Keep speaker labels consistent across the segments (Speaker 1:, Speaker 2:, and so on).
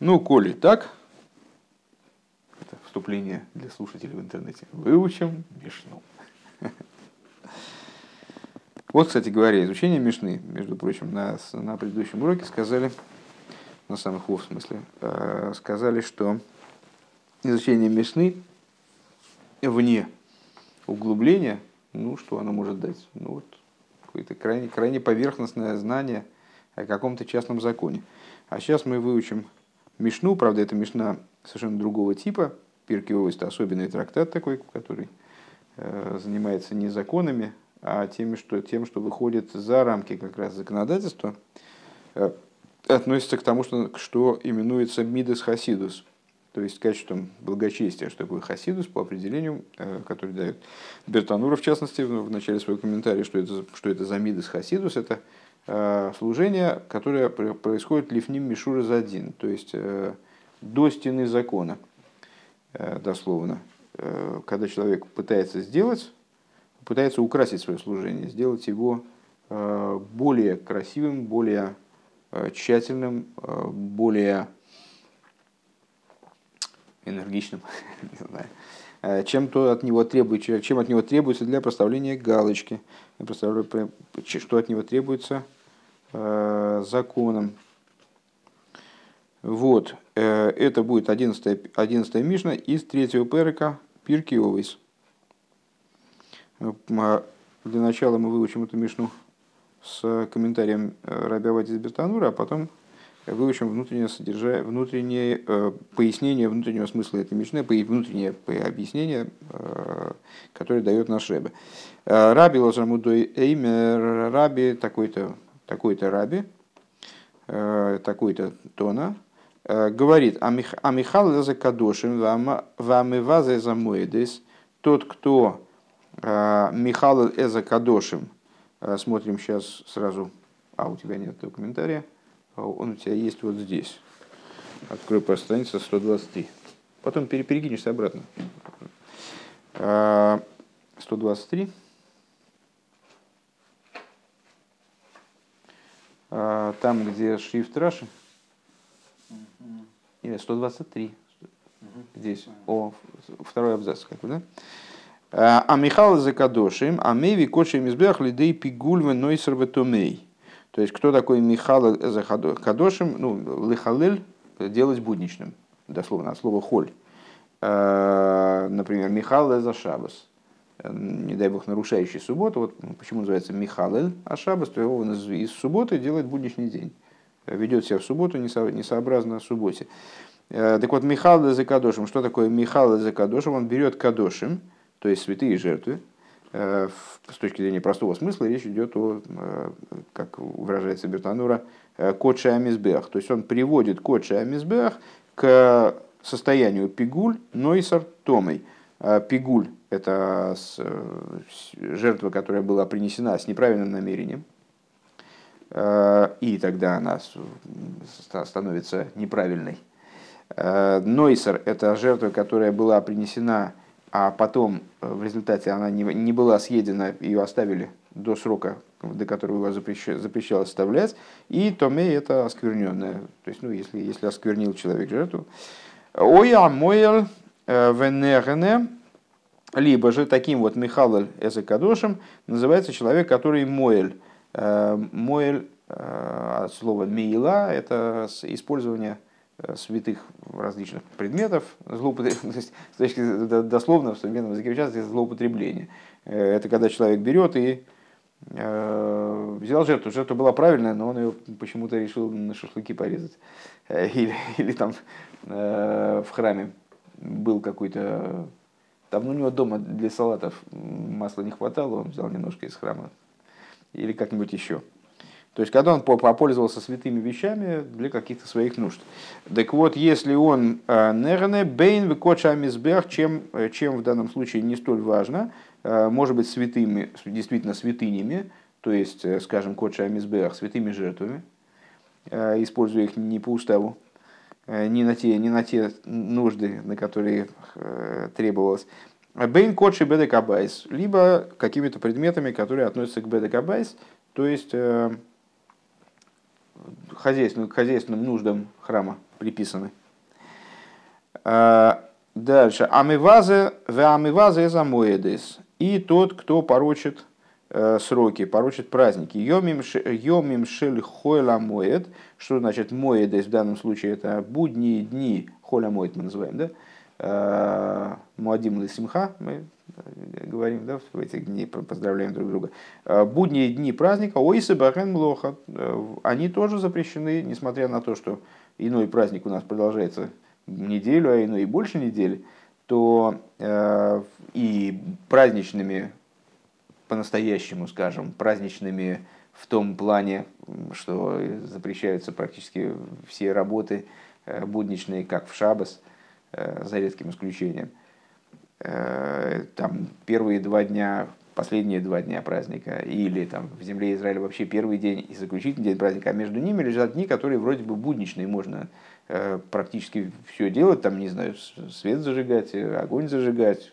Speaker 1: Ну, коли так, это вступление для слушателей в интернете, выучим Мишну. Вот, кстати говоря, изучение Мишны, между прочим, на, на предыдущем уроке сказали, на самых в смысле, э, сказали, что изучение Мишны вне углубления, ну, что оно может дать? Ну, вот, какое-то крайне, крайне поверхностное знание о каком-то частном законе. А сейчас мы выучим Мишну, правда, это Мишна совершенно другого типа, Пиркиовость, это особенный трактат такой, который э, занимается не законами, а тем, что, тем, что выходит за рамки как раз законодательства, э, относится к тому, что, что именуется мидес хасидус, то есть качеством благочестия, что такое хасидус по определению, э, который дает Бертанура, в частности, в начале своего комментария, что это, что это за мидес хасидус, это служение, которое происходит лифним мишура за один, то есть до стены закона, дословно. Когда человек пытается сделать пытается украсить свое служение, сделать его э, более красивым, более э, тщательным, э, более энергичным, не знаю, чем то от него требуется, чем от него требуется для проставления галочки, что от него требуется законом. Вот, это будет 11, 11 Мишна из третьего перека Пирки Овейс. Для начала мы выучим эту мишну с комментарием э, Раби Авадис Бертанура, а потом выучим внутреннее содержание, внутреннее э, пояснение внутреннего смысла этой мишны, внутреннее объяснение, э, которое дает наш Рэбе. Э, раби Лазармудой Эймер, Раби такой-то, такой-то Раби, э, такой-то Тона, э, говорит, а Михал Лаза Кадошим, Вамываза Замоидес, тот, кто а, Михаил Эза Кадошим. Смотрим сейчас сразу. А, у тебя нет комментария. А, он у тебя есть вот здесь. Открой по странице 123. Потом перегинешься обратно. 123. Там, где шрифт Раши. Или 123. Здесь. О, второй абзац, как бы, да? А Михаил Закадошим, а Мейви Коши Мизбех Лидей Пигульве Нойсер Ветумей. То есть, кто такой Михаил Закадошим? Ну, Лихалель делать будничным, дословно, от слова холь. А, например, Михаил за Шабас. Не дай бог, нарушающий субботу. Вот почему называется Михалель, а Шабас, то его из субботы делает будничный день. Ведет себя в субботу несообразно субботе. А, так вот, Михаил за Кадошим. Что такое Михаил за Кадошим? Он берет Кадошим, то есть святые жертвы, э, с точки зрения простого смысла речь идет о, э, как выражается Бертанура, э, кодше амизбех. То есть он приводит кодше амизбех к состоянию пигуль, нойсар, томой. Пигуль – это жертва, которая была принесена с неправильным намерением, и тогда она становится неправильной. Нойсер – это жертва, которая была принесена а потом э, в результате она не, была съедена, ее оставили до срока, до которого его запрещалось, оставлять, и томе это оскверненное. То есть, ну, если, если осквернил человек жертву. Оя э, венегене, либо же таким вот Михалаль Эзекадошем называется человек, который моэль. Э, моэль от слова мейла – это использование Э, святых различных предметов, злоупотребление, с точки дословно в современном языке это злоупотребление. Э, это когда человек берет и э, взял жертву. Жертва была правильная, но он ее почему-то решил на шашлыки порезать. Или, или там в храме был какой-то... Там у него дома для салатов масла не хватало, он взял немножко из храма. Или как-нибудь еще. То есть, когда он попользовался святыми вещами для каких-то своих нужд. Так вот, если он э, нерне, бейн выкоча мизбех, чем, э, чем в данном случае не столь важно, э, может быть святыми, действительно святынями, то есть, скажем, коча мизбех, святыми жертвами, используя их не по уставу, не на те, не на те нужды, на которые требовалось. Бейн кочи бедекабайс, либо какими-то предметами, которые относятся к бедекабайс, то есть хозяйственным, к хозяйственным нуждам храма, приписаны. Дальше. Амивазе, в амивазе за моедес. И тот, кто порочит Э, сроки, поручит праздники. Йомим шель хойла моет, что значит моет, в данном случае это будние дни, холя моет мы называем, да? Э, Муадим Лисимха, мы э, говорим, да, в этих дни поздравляем друг друга. Будние дни праздника, ойсы бахен млоха, они тоже запрещены, несмотря на то, что иной праздник у нас продолжается неделю, а иной и больше недели, то и праздничными по-настоящему, скажем, праздничными в том плане, что запрещаются практически все работы э, будничные, как в Шабас, э, за редким исключением. Э, там первые два дня, последние два дня праздника, или там в земле Израиля вообще первый день и заключительный день праздника, а между ними лежат дни, которые вроде бы будничные, можно практически все делать, там, не знаю, свет зажигать, огонь зажигать,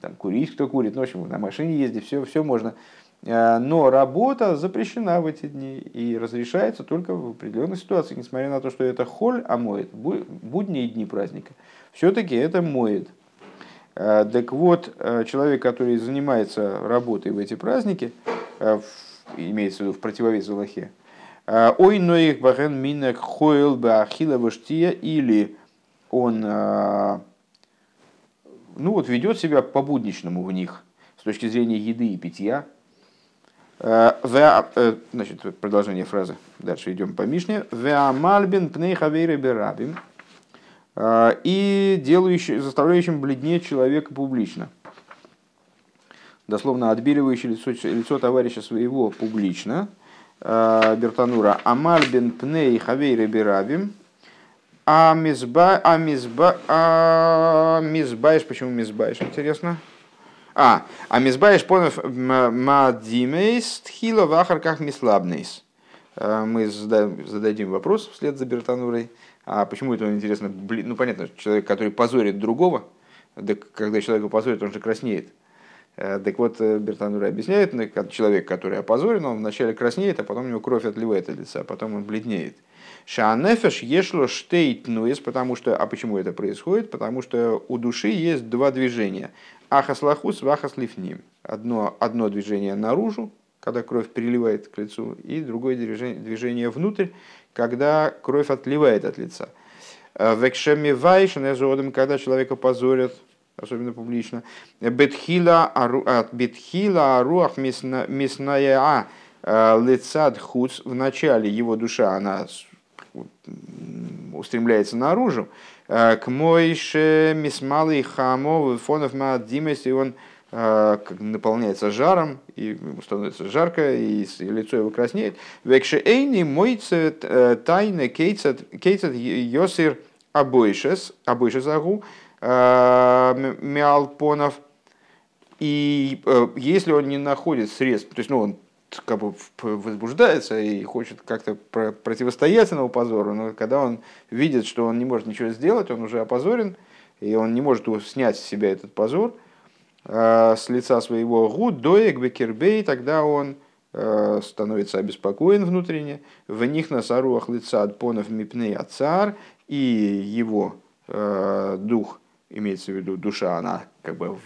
Speaker 1: там, курить, кто курит, ну, в общем, на машине ездить, все, все можно. Э, но работа запрещена в эти дни и разрешается только в определенной ситуации, несмотря на то, что это холь, а моет, будние дни праздника. Все-таки это моет. Э, так вот, э, человек, который занимается работой в эти праздники, имеется в виду в противовес Аллахе, ой, но их бахен минак хойл бахила или он ну вот ведет себя по-будничному в них с точки зрения еды и питья. Э, э, значит, продолжение фразы. Дальше идем по Мишне. Веамальбин пнейхавейры берабим. Э, и делающий, заставляющим бледнеть человека публично. Дословно отбеливающий лицо, лицо товарища своего публично. Бертанура. Амальбин пней хавейры берабим. А мизба, а мизба, а мизбаешь, почему мизбаешь, интересно? А, а мизбаешь понов мадимейс тхила в ахарках мислабнейс. Э, мы зададим вопрос вслед за Бертанурой. А почему это интересно? Ну, понятно, человек, который позорит другого, да, когда человека позорит, он же краснеет. Э, так вот, э, Бертанура объясняет, ну, человек, который опозорен, он вначале краснеет, а потом у него кровь отливает от лица, а потом он бледнеет. Шаанефеш ешло штейт нуис, потому что, а почему это происходит? Потому что у души есть два движения. Ахаслахус, вахаслифним. Одно, одно движение наружу, когда кровь переливает к лицу, и другое движение, движение внутрь, когда кровь отливает от лица. Векшеми вайшнезодом, когда человека позорят, особенно публично. Бетхила аруах мисная э, лицад хуц. В начале его душа, она устремляется наружу, э, к Мойше Мисмалы Хамо фонов Мадимес, и он э, наполняется жаром, и становится жарко, и лицо его краснеет. Векше Эйни мойце э, тайны кейцет йосир обойшес, обойшес агу, миалпонов. И если он не находит средств, то есть ну, он как бы возбуждается и хочет как-то противостоять этому позору, но когда он видит, что он не может ничего сделать, он уже опозорен, и он не может снять с себя этот позор э, с лица своего гуд, доек, бекербей, тогда он э, становится обеспокоен внутренне, в них на саруах лица от понов мипней цар, и его э, дух, имеется в виду душа, она как бы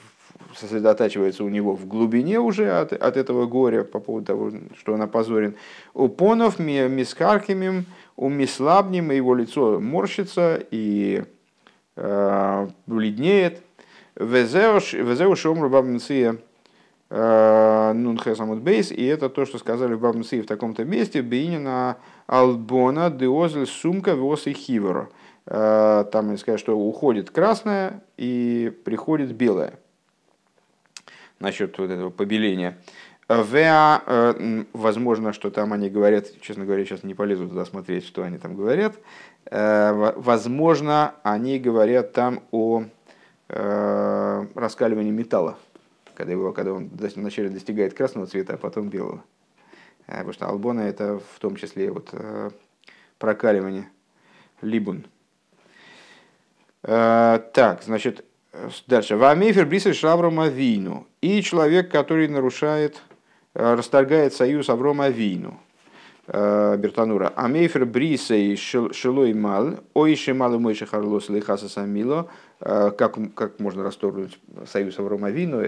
Speaker 1: сосредотачивается у него в глубине уже от, от этого горя по поводу того, что он опозорен. У понов мискаркимим, у мислабним, его лицо морщится и э, бледнеет. Везеу шомру бабнция э, нунхесамут бейс, и это то, что сказали в бабнции в таком-то месте, бейнина албона деозель сумка вос и хивера. Э, там они сказали, что уходит красное и приходит белое насчет вот этого побеления. Веа, э, возможно, что там они говорят, честно говоря, сейчас не полезу туда смотреть, что они там говорят. Э, возможно, они говорят там о э, раскаливании металла, когда, его, когда он вначале достигает красного цвета, а потом белого. Потому что албона это в том числе вот прокаливание, либун. Так, значит, Дальше. Вамейфер брисер шаврома вину. И человек, который нарушает, э, расторгает союз Аврома вину. Бертанура. Амейфер бриса и шилой мал, ой шимал мойши харлос лихаса самило, как, как можно расторгнуть союз Аврома Вину,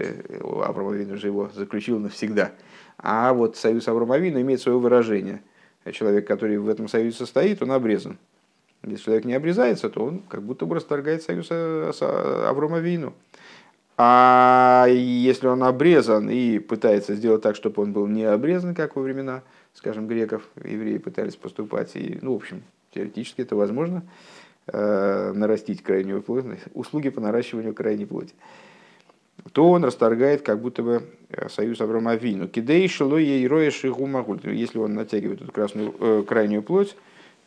Speaker 1: Аврома Вину же его заключил навсегда. А вот союз Аврома Вину имеет свое выражение. Человек, который в этом союзе состоит, он обрезан. Если человек не обрезается, то он как будто бы расторгает союз Аврома Вину. А если он обрезан и пытается сделать так, чтобы он был не обрезан, как во времена, скажем, греков, евреи пытались поступать, и, ну, в общем, теоретически это возможно, э, нарастить крайнюю плоть, услуги по наращиванию крайней плоти, то он расторгает как будто бы э, союз Авраама Вину. Кидей шило ей роя шигу Если он натягивает эту красную, э, крайнюю плоть,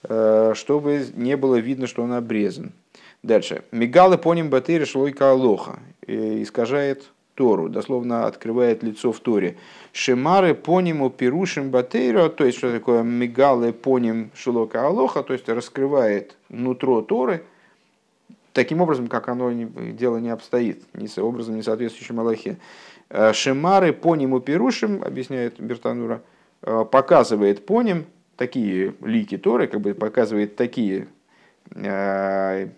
Speaker 1: чтобы не было видно, что он обрезан. Дальше. Мигалы поним батыри шлойка алоха. Искажает Тору, дословно открывает лицо в Торе. Шимары пониму пирушим батейро, то есть что такое мигалы поним шилока алоха, то есть раскрывает нутро Торы, таким образом, как оно дело не обстоит, не образом не соответствующим Аллахе. Э, Шимары пониму пирушим, объясняет Бертанура, э, показывает поним такие лики Торы, как бы показывает такие э,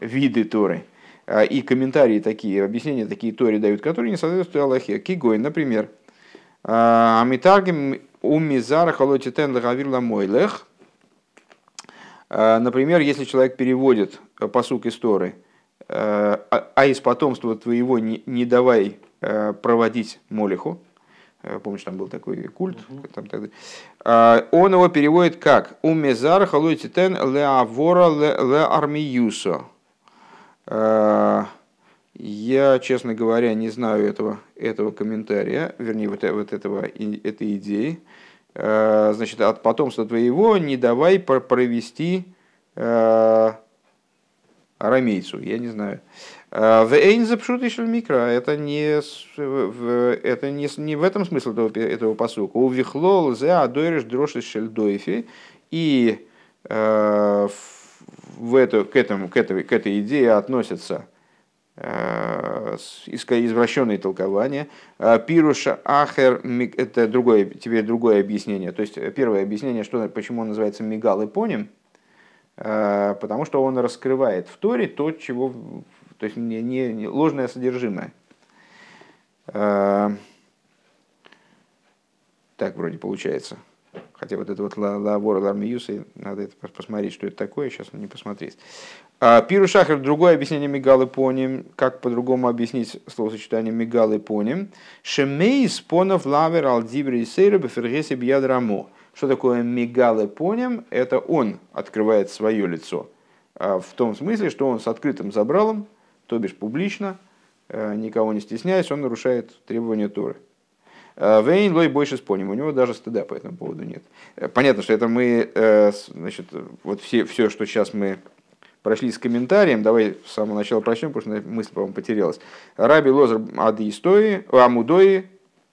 Speaker 1: виды Торы. А, и комментарии такие, объяснения такие Торе дают, которые не соответствуют Аллахе. Кигой, например, «А, Амитаргим умизар халотитен лагавир ламойлех. А, например, если человек переводит посук из Торы, а из потомства твоего не давай проводить молиху, помнишь, там был такой культ, там, так он его переводит как «Умезар халуйтитен леавора ле армиюсо». А, я, честно говоря, не знаю этого, этого комментария, вернее, вот, вот этого, этой идеи. А, значит, от потомства твоего не давай провести а, арамейцу, я не знаю. В Эйнзапшут микро, это не, это не, не в этом смысл этого, этого посука. У вихлол зе адойриш дроши шельдойфи. И в в эту, к, этому, к, этой, к этой идее относятся э, извращенные толкования. Э, пируша ахер, это другое, теперь другое объяснение. То есть первое объяснение, что, почему он называется мигал и поним, э, потому что он раскрывает в Торе то, чего, то есть не, не, не ложное содержимое. Так вроде получается. Хотя вот это вот лавор лармиюса, надо это посмотреть, что это такое, сейчас не посмотреть. А, Пиру Шахар, другое объяснение мигалы поним, как по-другому объяснить словосочетание мигалы поним. Шемей спонов лавер алдиври сейры бефергеси бьядрамо. Что такое мигалы поним? Это он открывает свое лицо. А, в том смысле, что он с открытым забралом, то бишь публично, э, никого не стесняясь, он нарушает требования Торы. Э, Вейн лой больше споним, у него даже стыда по этому поводу нет. Э, понятно, что это мы, значит, вот все, все, что сейчас мы прошли с комментарием, давай с самого начала прочтем, потому что мысль, по-моему, потерялась. Раби Лозер Ади Истои, Амудои,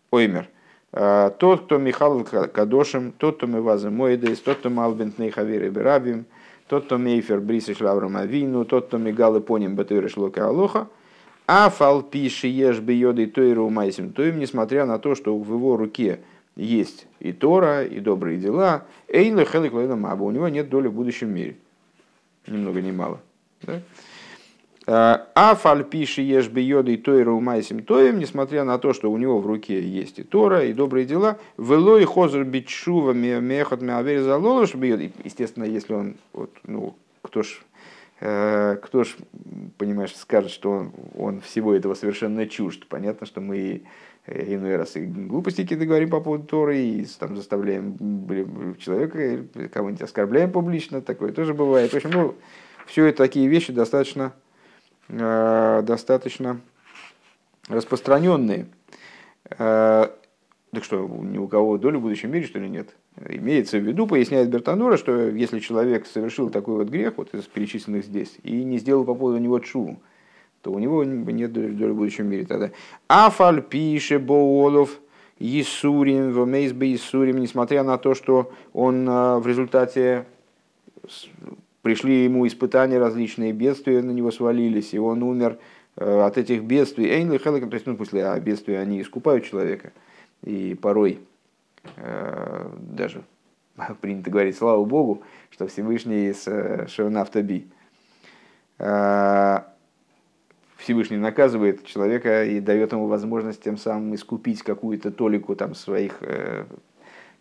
Speaker 1: Оймер. Тот, кто Михал Кадошем, тот, кто Мевазы Моидес, тот, кто Малбент Нейхавир Берабим, тот, кто Мейфер Брисиш Лаврам Авину, тот, кто Мигалы Поним Батыриш Лока Алоха, а фалпиши ешь бы йоды тойру майсим, то им, несмотря на то, что в его руке есть и Тора, и добрые дела, эйн лехелик маба, у него нет доли в будущем мире. Ни много ни мало. Да? А фальпиши ешь бы йоды и тойру майсим, то им, несмотря на то, что у него в руке есть и Тора, и добрые дела, велой хозер бичува мехот меавери залолош Естественно, если он, вот, ну, кто ж Э, кто ж, понимаешь, скажет, что он, он всего этого совершенно чужд. Понятно, что мы э, иной раз и глупости какие-то говорим по поводу Торы, и там заставляем человека, кого-нибудь оскорбляем публично, такое тоже бывает. В общем, ну, все это такие вещи достаточно, э, достаточно распространенные. Так что, ни у кого доли в будущем мире, что ли, нет? Имеется в виду, поясняет Бертанура, что если человек совершил такой вот грех, вот из перечисленных здесь, и не сделал по поводу него чу, то у него нет доли в будущем мире тогда. Афаль пише боолов Исурим, вмейсбе Исурим, несмотря на то, что он а, в результате пришли ему испытания, различные бедствия на него свалились, и он умер э, от этих бедствий. Эйнли то есть, ну, смысле, а бедствия, они искупают человека, и порой Э, даже принято говорить, слава Богу, что Всевышний с э, Шеонафтаби. Всевышний наказывает человека и дает ему возможность тем самым искупить какую-то толику там, своих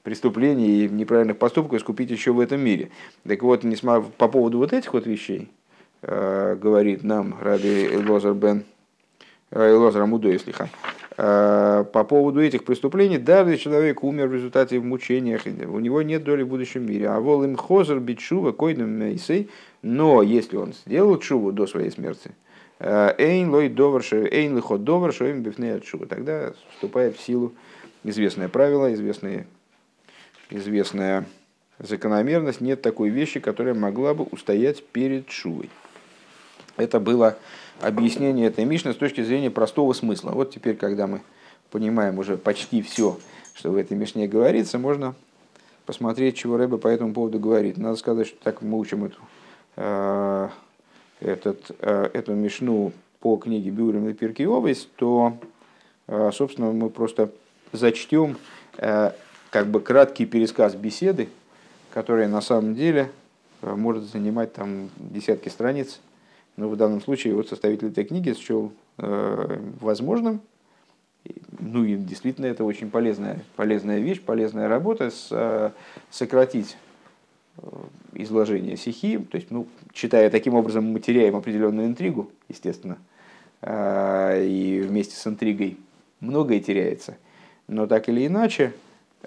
Speaker 1: преступлений и неправильных поступков, искупить еще в этом мире. Так вот, по поводу вот этих вот вещей, говорит нам Раби Лозер Бен, Лозер Амудо, если ха, Э, по поводу этих преступлений, даже человек умер в результате мучениях, у него нет доли в будущем мире. А вол им хозер бичува койдем мейсей, но если он сделал чуву до своей смерти, э, эйн лой доварше, эйн лихот доварше, им бифней от чува, тогда вступает в силу известное правило, известная, известная закономерность, нет такой вещи, которая могла бы устоять перед чувой. Это было объяснение этой Мишны с точки зрения простого смысла. Вот теперь, когда мы понимаем уже почти все, что в этой Мишне говорится, можно посмотреть, чего Рэба по этому поводу говорит. Надо сказать, что так мы учим эту, э, этот, э, эту Мишну по книге Бюрем и Перкиовис, то, э, собственно, мы просто зачтем э, как бы краткий пересказ беседы, которая на самом деле э, может занимать там десятки страниц, но в данном случае вот составитель этой книги счел э, возможным, ну и действительно это очень полезная, полезная вещь, полезная работа, с, э, сократить э, изложение стихи, то есть, ну, читая таким образом, мы теряем определенную интригу, естественно, и вместе с интригой многое теряется, но так или иначе,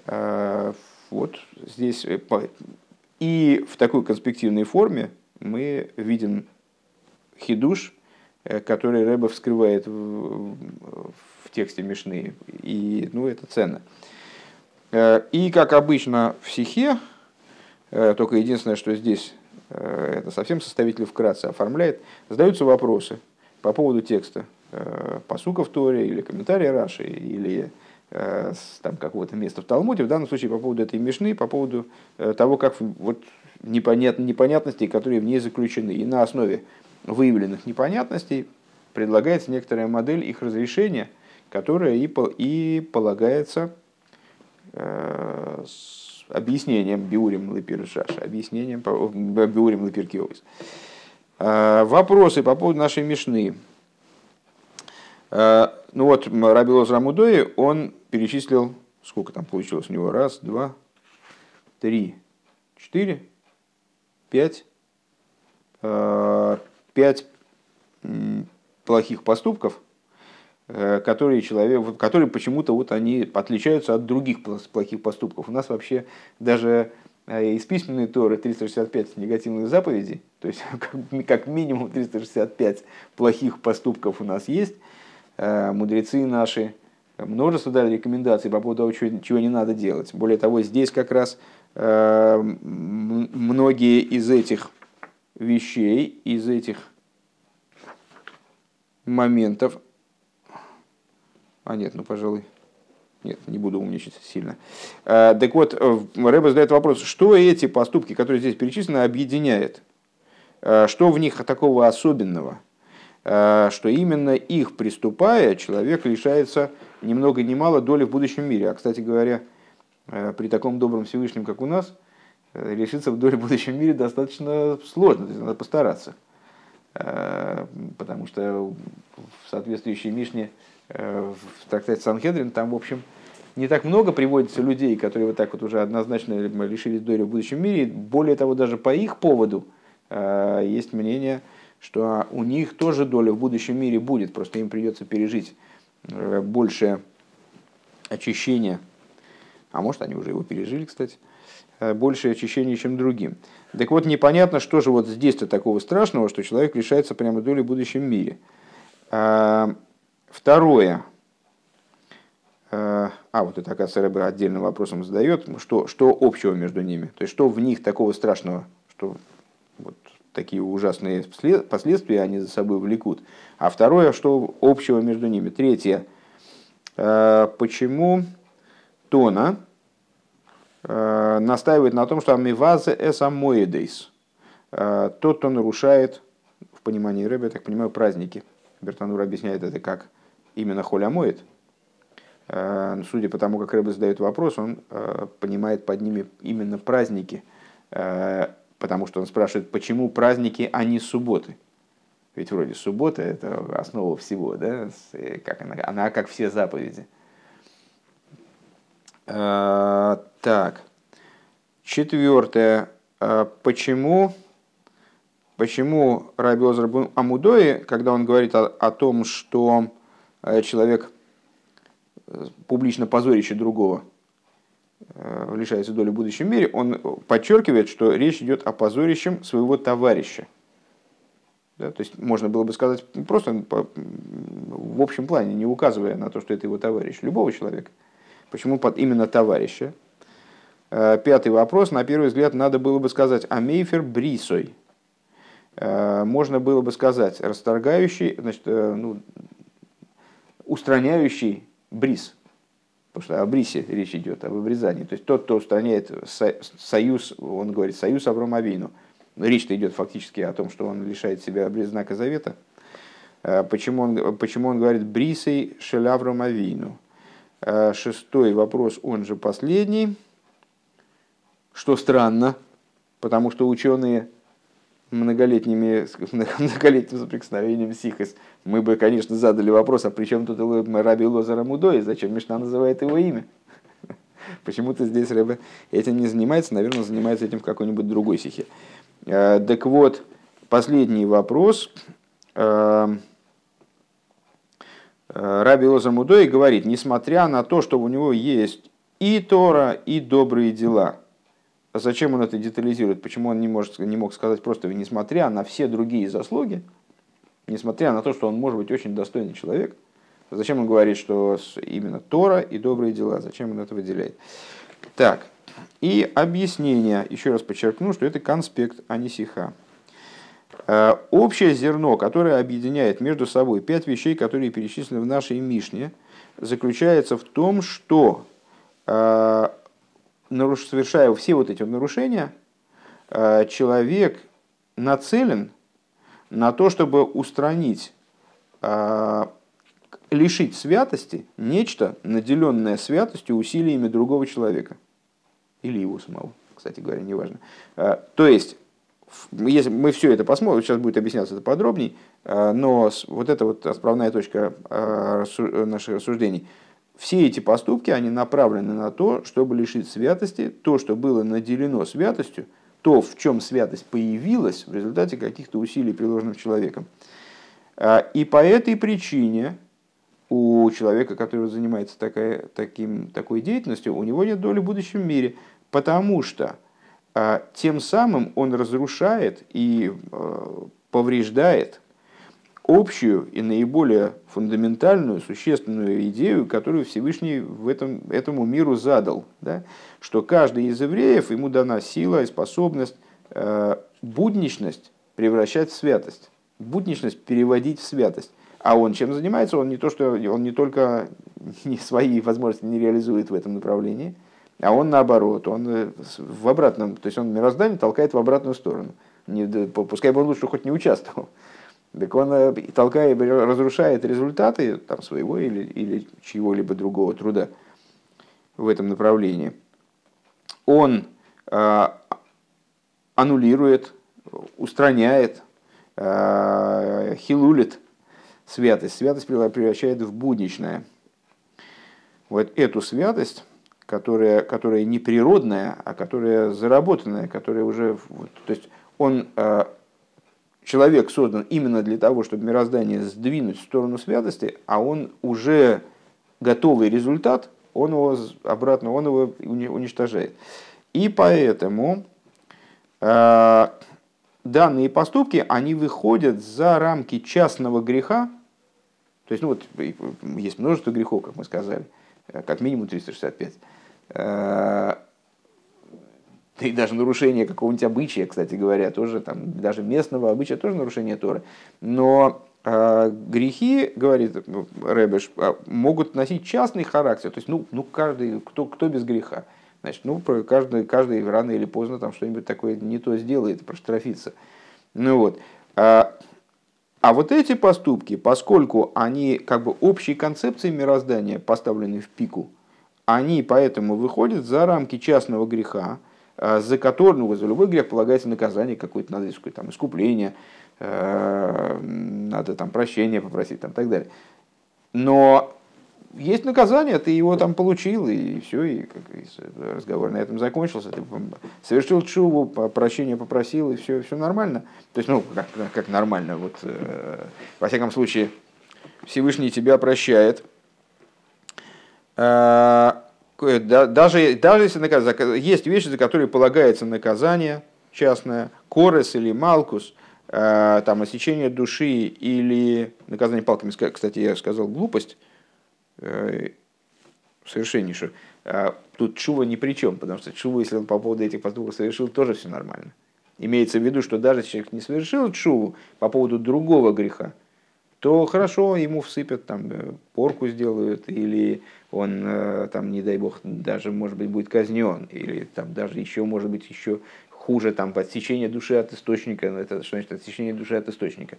Speaker 1: вот здесь и в такой конспективной форме мы видим хидуш, э, который Рэба вскрывает в, в тексте Мишны. И ну, это ценно. Э, и, как обычно, в сихе, э, только единственное, что здесь это совсем составитель вкратце оформляет, задаются вопросы по поводу текста посука в Торе или комментария Раши или там какого-то места в Талмуде, в данном случае по поводу этой Мишны, по поводу того, как вот непонят, непонятностей, которые в ней заключены. И на основе выявленных непонятностей предлагается некоторая модель их разрешения, которая и, и полагается э, с объяснением биурим лепиршаш, объяснением биурим лепиркиовис. Э, вопросы по поводу нашей мишны. Э, ну вот, Раби Лоз Рамудои, он перечислил, сколько там получилось у него, раз, два, три, четыре, пять, э, пять плохих поступков, э, которые, человек, которые почему-то вот они отличаются от других плохих поступков. У нас вообще даже э, из письменной Торы 365 негативных заповедей, то есть как минимум 365 плохих поступков у нас есть. Э, мудрецы наши множество дали рекомендаций по поводу того, чего не надо делать. Более того, здесь как раз многие из этих вещей, из этих моментов... А нет, ну, пожалуй, нет, не буду умничать сильно. Так вот, э, Рэба задает вопрос, что эти поступки, которые здесь перечислены, объединяет? Что в них такого особенного? А, что именно их приступая, человек лишается ни много ни мало доли в будущем мире. А, кстати говоря, э, при таком добром Всевышнем, как у нас, э, лишиться в доле в будущем мире достаточно сложно, то есть надо постараться. Э, потому что в соответствующей Мишне э, в трактате Санхедрин там, в общем, не так много приводится людей, которые вот так вот уже однозначно лишились доли в будущем мире. Более того, даже по их поводу э, есть мнение, что у них тоже доля в будущем мире будет, просто им придется пережить больше очищения. А может, они уже его пережили, кстати. Э, большее очищение, чем другим. Так вот, непонятно, что же вот здесь-то такого страшного, что человек лишается прямо доли в будущем мире. А, второе. А, а вот это, оказывается, Рэбе отдельным вопросом задает, что, что общего между ними. То есть, что в них такого страшного, что такие ужасные последствия они за собой влекут. А второе, что общего между ними. Третье. А, почему Тона, Э, настаивает на том, что амивазе эсамоидейс. Э, тот, кто нарушает, в понимании рыбы, я так понимаю, праздники. Бертанур объясняет это как именно холямоид. Судя по тому, как Рэбе задает вопрос, он понимает под ними именно праздники, потому что он спрашивает, почему праздники, а не субботы. Ведь вроде суббота – это основа всего, да? Как она, она как все заповеди. Так, четвертое. Почему Почему Раби Озер Амудои, когда он говорит о, о том, что э, человек э, публично позорище другого э, лишается доли в будущем мире, он подчеркивает, что речь идет о позорищем своего товарища. Да, то есть можно было бы сказать просто в общем плане, не указывая на то, что это его товарищ, любого человека. Почему под именно товарища? Пятый вопрос. На первый взгляд надо было бы сказать «Амейфер брисой», Э, можно было бы сказать, расторгающий, значит, э, ну, устраняющий бриз. Потому что о брисе речь идет, об обрезании. То есть тот, кто устраняет союз, он говорит, союз Авромавину. Речь-то идет фактически о том, что он лишает себя знака завета. Э, почему он, почему он говорит брисей шелявромавину? Шестой вопрос, он же последний. Что странно, потому что ученые многолетними, многолетним соприкосновением Сихас, мы бы, конечно, задали вопрос, а при чем тут Раби Лозара Мудой, зачем Мишна называет его имя? Почему-то здесь Рэбе этим не занимается, наверное, занимается этим в какой-нибудь другой сихе. Э, так вот, последний вопрос. Э, э, Раби Лозар Мудой говорит, несмотря на то, что у него есть и Тора, и добрые дела – зачем он это детализирует? Почему он не, может, не мог сказать просто, несмотря на все другие заслуги, несмотря на то, что он может быть очень достойный человек, зачем он говорит, что именно Тора и добрые дела, зачем он это выделяет? Так, и объяснение, еще раз подчеркну, что это конспект, а не сиха. Э, общее зерно, которое объединяет между собой пять вещей, которые перечислены в нашей Мишне, заключается в том, что э, наруш, совершая все вот эти нарушения, э, человек нацелен на то, чтобы устранить, э, лишить святости нечто, наделенное святостью усилиями другого человека. Или его самого, кстати говоря, неважно. Э, то есть, если мы все это посмотрим, сейчас будет объясняться это подробней, но вот эта вот отправная точка наших рассуждений – все эти поступки, они направлены на то, чтобы лишить святости то, что было наделено святостью, то, в чем святость появилась в результате каких-то усилий, приложенных человеком. А, и по этой причине у человека, который занимается такая, таким, такой деятельностью, у него нет доли в будущем мире, потому что а, тем самым он разрушает и а, повреждает общую и наиболее фундаментальную, существенную идею, которую Всевышний в этом, этому миру задал. Да? Что каждый из евреев, ему дана сила и способность э, будничность превращать в святость, будничность переводить в святость. А он чем занимается? Он не то, что он не только не свои возможности не реализует в этом направлении, а он наоборот, он э, в обратном, то есть он мироздание толкает в обратную сторону. Не, пускай бы он лучше хоть не участвовал. Так он э, толкает, разрушает результаты там, своего или, или чьего-либо другого труда в этом направлении. Он э, аннулирует, устраняет, э, хилулит святость. Святость превращает в будничное. Вот эту святость, которая, которая не природная, а которая заработанная, которая уже... То есть он э, человек создан именно для того, чтобы мироздание сдвинуть в сторону святости, а он уже готовый результат, он его обратно, он его уничтожает. И поэтому э, данные поступки, они выходят за рамки частного греха, то есть, ну вот, есть множество грехов, как мы сказали, э, как минимум 365 и даже нарушение какого-нибудь обычая, кстати говоря, тоже там, даже местного обычая, тоже нарушение Торы. Но э, грехи, говорит Рэбеш, а, могут носить частный характер. То есть, ну, ну каждый, кто, кто без греха. Значит, ну, каждый, каждый рано или поздно там что-нибудь такое не то сделает, проштрафится. Ну вот. А, А вот эти поступки, поскольку они как бы общей концепцией мироздания поставлены в пику, они поэтому выходят за рамки частного греха, за который, ну, за любой грех полагается наказание какое-то, надо искать там искупление, э, надо там прощения попросить там, так далее. Но есть наказание, ты его там получил, и все, и как, разговор на этом закончился. Ты совершил чуву, прощения попросил, и все, все нормально. То есть, ну, как, как нормально, вот, э, во всяком случае, Всевышний тебя прощает. Э, даже, даже если наказ, есть вещи, за которые полагается наказание частное, корес или малкус, э, там, осечение души или наказание палками, кстати, я сказал глупость, Э, совершеннейшую. А тут чува ни при чем, потому что чува, если он по поводу этих поступков совершил, тоже все нормально. Имеется в виду, что даже если человек не совершил чуву по поводу другого греха, то хорошо, ему всыпят, там, э, порку сделают, или он, э, там, не дай бог, даже, может быть, будет казнен, или там даже еще, может быть, еще хуже, там, отсечение души от источника, это что значит отсечение души от источника?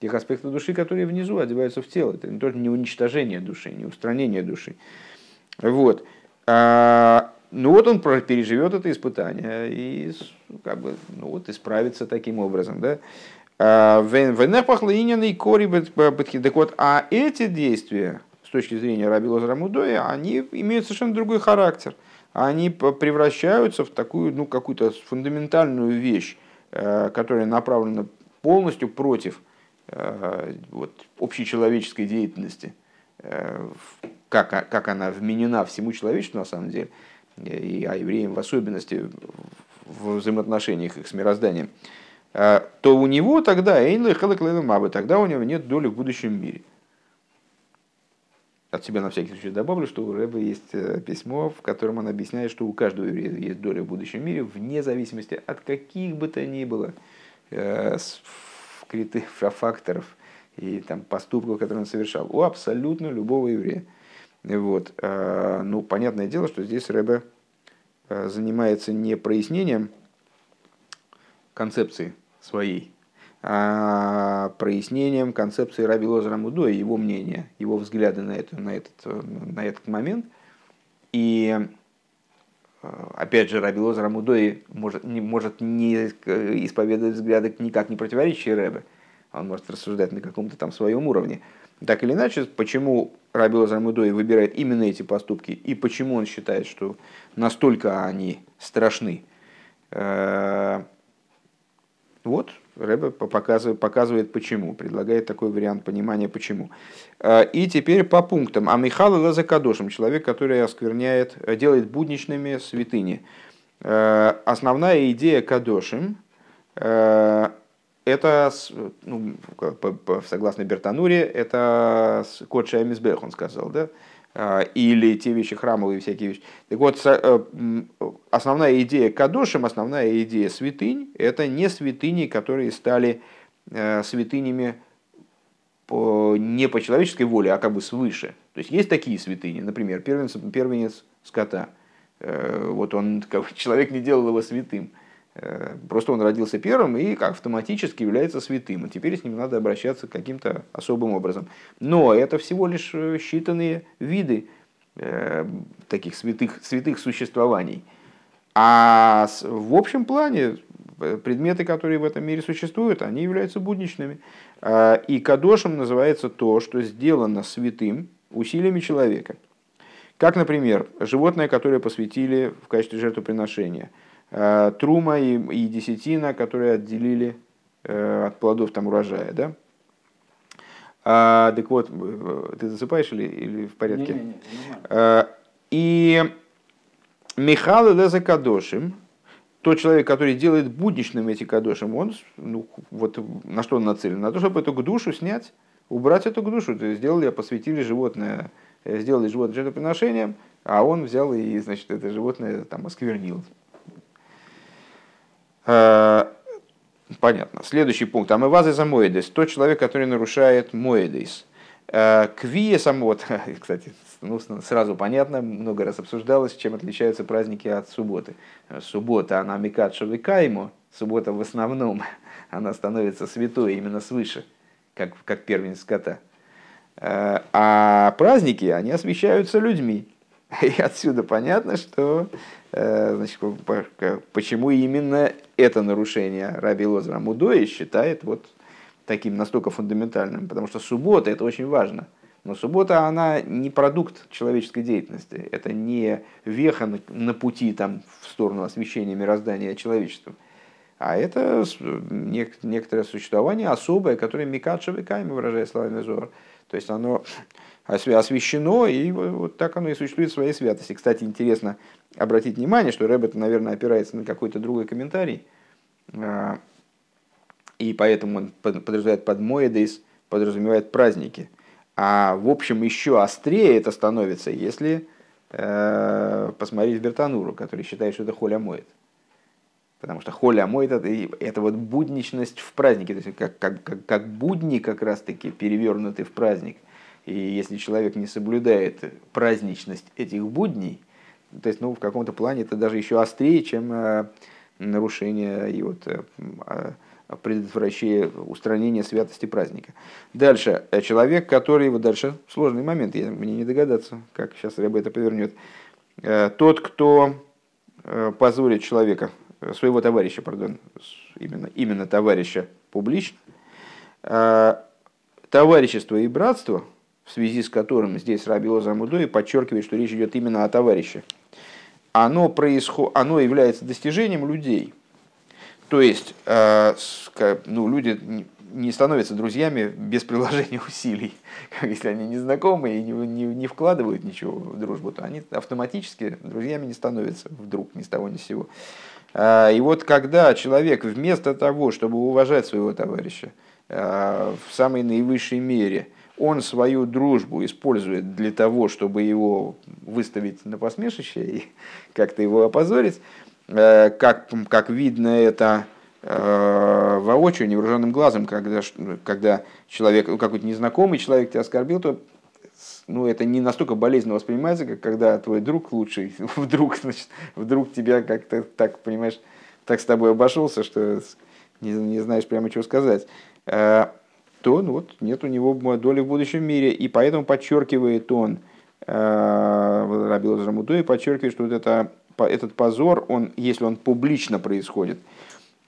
Speaker 1: тех аспектов души, которые внизу одеваются в тело. Это не только не уничтожение души, не устранение души. Вот. А, ну вот он переживет это испытание и как бы, ну вот исправится таким образом. Да? А, так вот, а эти действия, с точки зрения Раби Лозера Мудоя, они имеют совершенно другой характер. Они превращаются в такую, ну, какую-то фундаментальную вещь, э, которая направлена полностью против Э, вот, общечеловеческой деятельности, э, как, как она вменена всему человечеству на самом деле, и а евреям в особенности в взаимоотношениях их с мирозданием, э, то у него тогда Эйнлы Мабы, тогда у него нет доли в будущем мире. От себя на всякий случай добавлю, что у Рэба есть письмо, в котором он объясняет, что у каждого еврея есть доля в будущем мире, вне зависимости от каких бы то ни было скрытых факторов и там, поступков, которые он совершал, у абсолютно любого еврея. Вот. А, ну, понятное дело, что здесь Рэбе а, занимается не прояснением концепции своей, а прояснением концепции Раби Лозера Мудо и его мнения, его взгляды на, это, на, этот, на этот момент. И Э, опять же, Раби Лозер Амудой может не, может не исповедовать взгляды, никак не противоречащие Рэбе. Он может рассуждать на каком-то там своем уровне. Так или иначе, почему Раби Лозер Амудой выбирает именно эти поступки и почему он считает, что настолько они страшны. Э, вот, Рэбе показывает, показывает почему, предлагает такой вариант понимания почему. Э, и теперь по пунктам. А Михаил Лазакадошем, человек, который оскверняет, делает будничными святыни. Э, основная идея Кадошим э, это, ну, согласно Бертануре, это код Шаймисбех, он сказал, да? А, или те вещи храмовые, всякие вещи. Так вот, э, основная идея Кадошим, основная идея святынь, это не святыни, которые стали э, святынями по, не по человеческой воле, а как бы свыше. То есть есть такие святыни, например, первенец, первенец скота. Э, вот он, как, человек не делал его святым. Э, просто он родился первым и как автоматически является святым. И теперь с ним надо обращаться каким-то особым образом. Но это всего лишь э, считанные виды э, таких святых, святых существований. А в общем плане предметы, которые в этом мире существуют, они являются будничными. И кадошем называется то, что сделано святым усилиями человека. Как, например, животное, которое посвятили в качестве жертвоприношения – трума и, и десятина, которые отделили э, от плодов там урожая, да? А, так вот, э, ты засыпаешь или, или в порядке? Не, не, не, а, и Михаил Леза Кадошим, тот человек, который делает будничным эти кадошим, он ну, вот на что он нацелен? На то, чтобы эту душу снять, убрать эту душу. То есть сделали, посвятили животное, сделали животное жертвоприношением, а он взял и, значит, это животное там осквернил, Э, понятно. Следующий пункт. Амывазы за моедес. Тот человек, который нарушает моедес. Э, Квия самот. Кстати, ну, сразу понятно, много раз обсуждалось, чем отличаются праздники от субботы. Суббота, она микат шавикайму. Суббота в основном, она становится святой именно свыше. как, как первенец скота. А праздники, они освещаются людьми. И отсюда понятно, что значит, почему именно это нарушение Раби Лозера Мудои считает вот таким настолько фундаментальным. Потому что суббота это очень важно. Но суббота, она не продукт человеческой деятельности. Это не веха на пути там, в сторону освещения мироздания человечества. А это некоторое существование особое, которое Микадшев и Кайми, выражая словами Зор. То есть оно освящено, и вот так оно и существует в своей святости. Кстати, интересно обратить внимание, что Рэббет, наверное, опирается на какой-то другой комментарий, а, и поэтому он подразумевает под Моедейс, подразумевает праздники. А в общем еще острее это становится, если э, посмотреть Бертануру, который считает, что это холя моет. Потому что холя моет это, это вот будничность в празднике, то есть как, как, как будни как раз-таки перевернуты в праздник. И если человек не соблюдает праздничность этих будней, то есть ну, в каком-то плане это даже еще острее, чем э, нарушение и вот, э, предотвращение, устранение святости праздника. Дальше, э, человек, который, вот дальше сложный момент, я, мне не догадаться, как сейчас Рэба это повернет. Тот, кто позорит человека, своего товарища, пардон, именно, именно товарища публично, товарищество и братство, в связи с которым здесь Раби Лоза Амудой подчеркивает, что речь идет именно о товарище, оно, происход... оно является достижением людей – то есть э, ну, люди не становятся друзьями без приложения усилий. Если они не знакомы и не, не, не вкладывают ничего в дружбу, то они автоматически друзьями не становятся вдруг ни с того ни с сего. Э, и вот когда человек вместо того, чтобы уважать своего товарища э, в самой наивысшей мере, он свою дружбу использует для того, чтобы его выставить на посмешище и как-то его опозорить, Э, как, как видно это э, воочию, невооруженным глазом, когда, когда человек, ну, какой-то незнакомый человек тебя оскорбил, то ну, это не настолько болезненно воспринимается, как когда твой друг лучший. Вдруг, значит, вдруг тебя как-то так, понимаешь, так с тобой обошелся, что не, не знаешь прямо, чего сказать, э, то ну, вот, нет у него доли в будущем мире. И поэтому подчеркивает он, Раби Лазрамутуи подчеркивает, что вот это этот позор, он, если он публично происходит,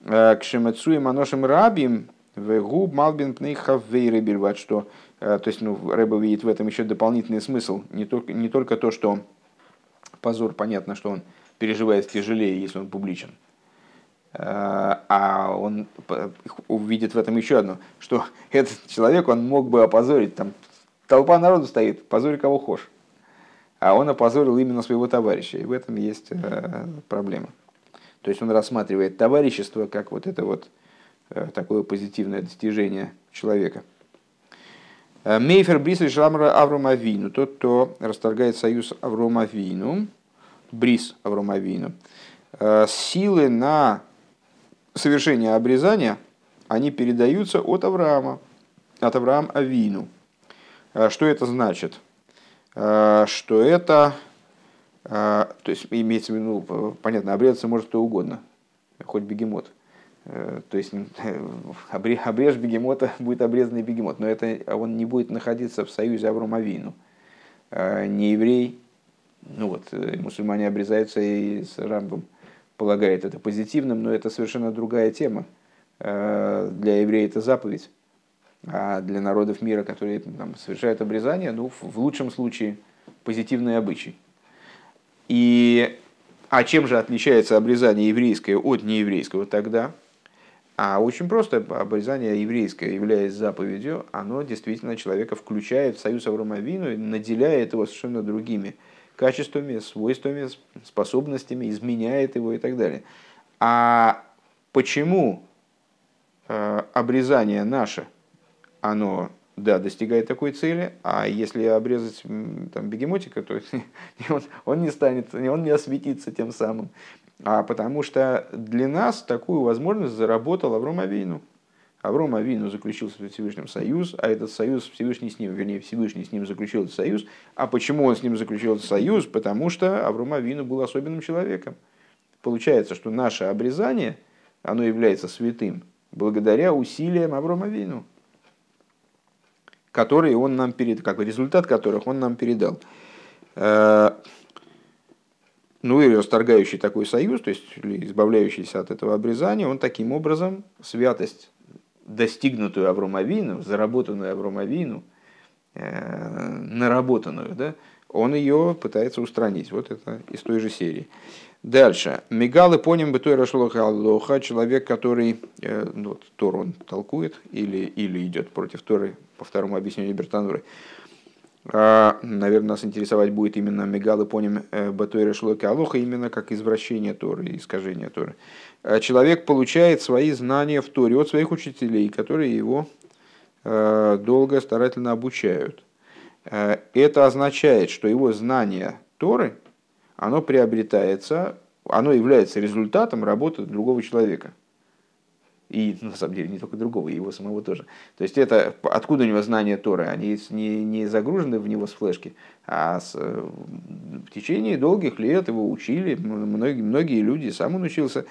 Speaker 1: э, к шемецуем аношем рабим, губ малбин пнейхав вейребельват, что, э, то есть, ну, Рэба видит в этом еще дополнительный смысл, не только, не только то, что позор, понятно, что он переживает тяжелее, если он публичен, э, а он увидит в этом еще одно, что этот человек, он мог бы опозорить, там толпа народу стоит, позорь кого хочешь а он опозорил именно своего товарища. И в этом есть э, проблема. То есть он рассматривает товарищество как вот это вот э, такое позитивное достижение человека. Э, Мейфер Брис Шамра Аврома Вину, тот, кто расторгает союз Аврома Вину, Брис Аврома Вину, силы на совершение обрезания, они передаются от Авраама, от Авраама Авину. Что это значит? Э, что это, э, то есть имеется в виду, понятно, обрезаться может кто угодно, хоть бегемот. Э, то есть обрежь бегемота, будет обрезанный бегемот, но это он не будет находиться в союзе Авромавину. Не еврей, ну вот, мусульмане обрезаются и с Рамбом полагает это позитивным, но это совершенно другая тема. Для еврея это заповедь. А для народов мира, которые там, совершают обрезание, ну, в лучшем случае позитивный обычай. И, а чем же отличается обрезание еврейское от нееврейского тогда? А очень просто, обрезание еврейское, являясь заповедью, оно действительно человека включает в союз Авромавину и наделяет его совершенно другими качествами, свойствами, способностями, изменяет его и так далее. А почему э, обрезание наше – оно, да, достигает такой цели, а если обрезать там, бегемотика, то он, он не станет, он не осветится тем самым. А потому что для нас такую возможность заработал Авром Авину. Авром Авину заключил с Всевышним союз, а этот союз Всевышний с ним, вернее, Всевышний с ним заключил этот союз. А почему он с ним заключил этот союз? Потому что Авром Авину был особенным человеком. Получается, что наше обрезание, оно является святым благодаря усилиям Аврома Вину. которые он нам передал, как бы результат которых он нам передал. Ну и расторгающий такой союз, то есть избавляющийся от этого обрезания, он таким образом святость, достигнутую Авромовину, заработанную Авромовину, наработанную, да, он ее пытается устранить. Вот это из той же серии. Дальше. Мигалы поним бы Аллоха, человек, который э, ну, вот, Тор он толкует или, или идет против Торы, по второму объяснению Бертануры. А, наверное, нас интересовать будет именно поним э, Батойра Шлоки Алоха, именно как извращение Торы, искажение Торы. А человек получает свои знания в Торе от своих учителей, которые его э, долго, старательно обучают. Это означает, что его знание Торы – оно приобретается, оно является результатом работы другого человека. И на самом деле не только другого, и его самого тоже. То есть это откуда у него знания Торы? Они не, не загружены в него с флешки, а с, в течение долгих лет его учили, многие, многие люди, сам он учился.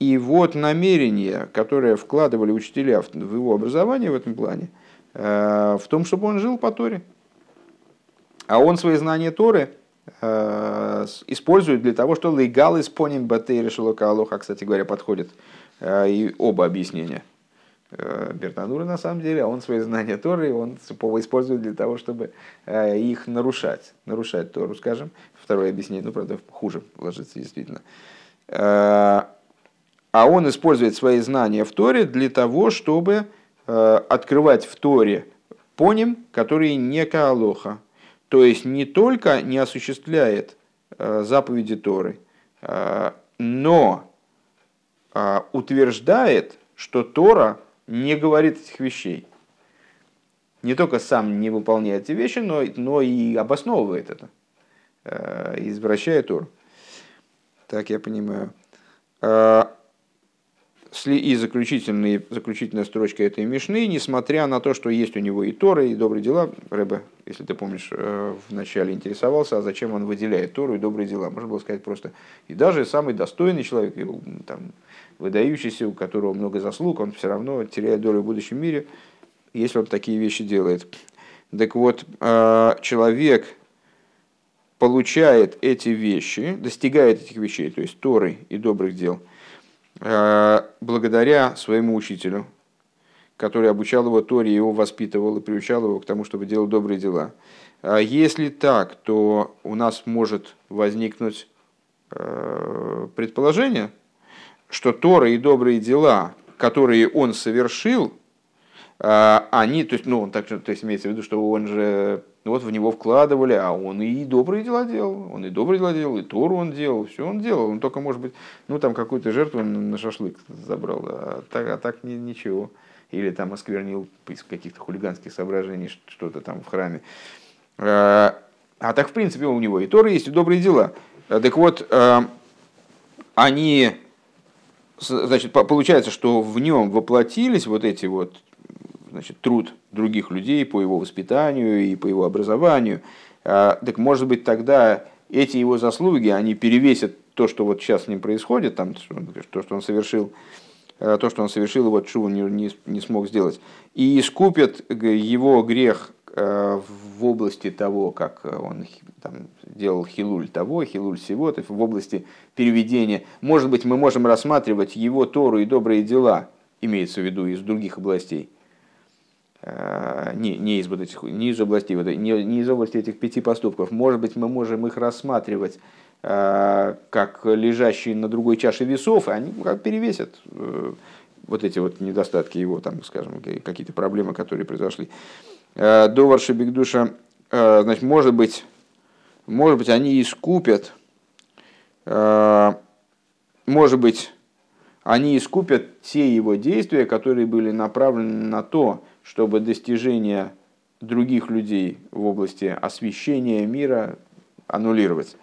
Speaker 1: И вот намерение, которое вкладывали учителя в, в его образование в этом плане, э, в том, чтобы он жил по Торе. А он свои знания Торы – Э, используют для того, что легал испоним батей решилока алоха, кстати говоря, подходит и оба объяснения. Э, Бертанура на самом деле, а он свои знания Торы, он использует для того, чтобы их нарушать, нарушать Тору, скажем. Второе объяснение, ну, правда, хуже ложится действительно. А он использует свои знания в Торе для того, чтобы открывать в Торе поним, которые не каалоха, то есть не только не осуществляет э, заповеди Торы, э, но э, утверждает, что Тора не говорит этих вещей. Не только сам не выполняет эти вещи, но, но и обосновывает это, извращая Тору. Так я понимаю и заключительные, заключительная строчка этой Мишны, несмотря на то, что есть у него и Торы, и добрые дела, Рэбе, если ты помнишь, э, вначале интересовался, а зачем он выделяет Тору и добрые дела. Можно было сказать просто, и даже самый достойный человек, там, выдающийся, у которого много заслуг, он все равно теряет долю в будущем мире, если он такие вещи делает. Так вот, э, человек получает эти вещи, достигает этих вещей, то есть Торы и добрых дел – Э, благодаря своему учителю, который обучал его Торе, его воспитывал и приучал его к тому, чтобы делал добрые дела. А если так, то у нас может возникнуть предположение, что Тора и добрые дела, которые он совершил, э, они, то есть, ну, он так, то есть имеется в виду, что он же ну вот в него вкладывали, а он и добрые дела делал, он и добрые дела делал, и Тору он делал, все он делал. Он только, может быть, ну там какую-то жертву на шашлык забрал, а так, а так ни, ничего. Или там осквернил из каких-то хулиганских соображений что-то там в храме. А, а так, в принципе, у него и Тора есть, и добрые дела. А, так вот, а, они, значит, получается, что в нем воплотились вот эти вот значит, труд других людей по его воспитанию и по его образованию. А, так может быть тогда эти его заслуги, они перевесят то, что вот сейчас с ним происходит, там, то, что он совершил, а, то, что он совершил, и вот Шуву не, не, не смог сделать, и искупят его грех в области того, как он там, делал хилуль того, хилуль всего, то есть в области переведения. Может быть, мы можем рассматривать его Тору и добрые дела, имеется в виду из других областей, Э, не, не, из вот этих, не из области, вот, не, не из области этих пяти поступков. Может быть, мы можем их рассматривать э, как лежащие на другой чаше весов, и они как перевесят э, вот эти вот недостатки его, там, скажем, какие-то проблемы, которые произошли. Э, Довар Шебекдуша, э, значит, может быть, может быть, они искупят, э, может быть, они искупят те его действия, которые были направлены на то, чтобы достижения других людей в области освещения мира аннулировать.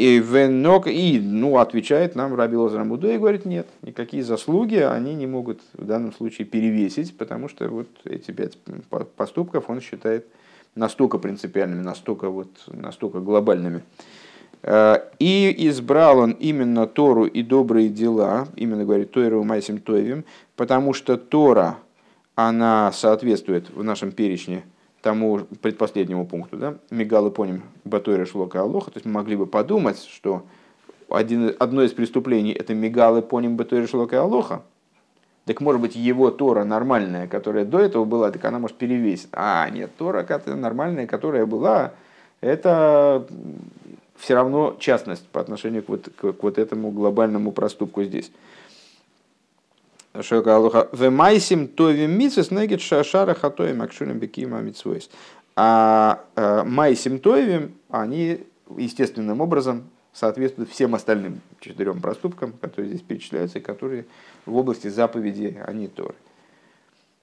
Speaker 1: И, венок, и ну, отвечает нам Раби Лозер и говорит, нет, никакие заслуги они не могут в данном случае перевесить, потому что вот эти пять поступков он считает настолько принципиальными, настолько, вот, настолько глобальными. Э, и избрал он именно Тору и добрые дела, именно говорит Тойру Майсим Тойвим, потому что Тора, она соответствует в нашем перечне тому предпоследнему пункту, да, Мигалы поним Батойра Шлока Алоха, то есть мы могли бы подумать, что один, одно из преступлений это Мигалы поним Батойра Шлока Алоха, так может быть его Тора нормальная, которая до этого была, так она может перевесить. А, нет, Тора нормальная, которая была, это все равно частность по отношению к вот, к, к вот этому глобальному проступку здесь. Вемайсим товим мицес негет шашара хатоем акшурим бекима мицвойс. А э, майсим товим, они естественным образом соответствуют всем остальным четырем проступкам, которые здесь перечисляются, и которые в области заповеди, они Торы.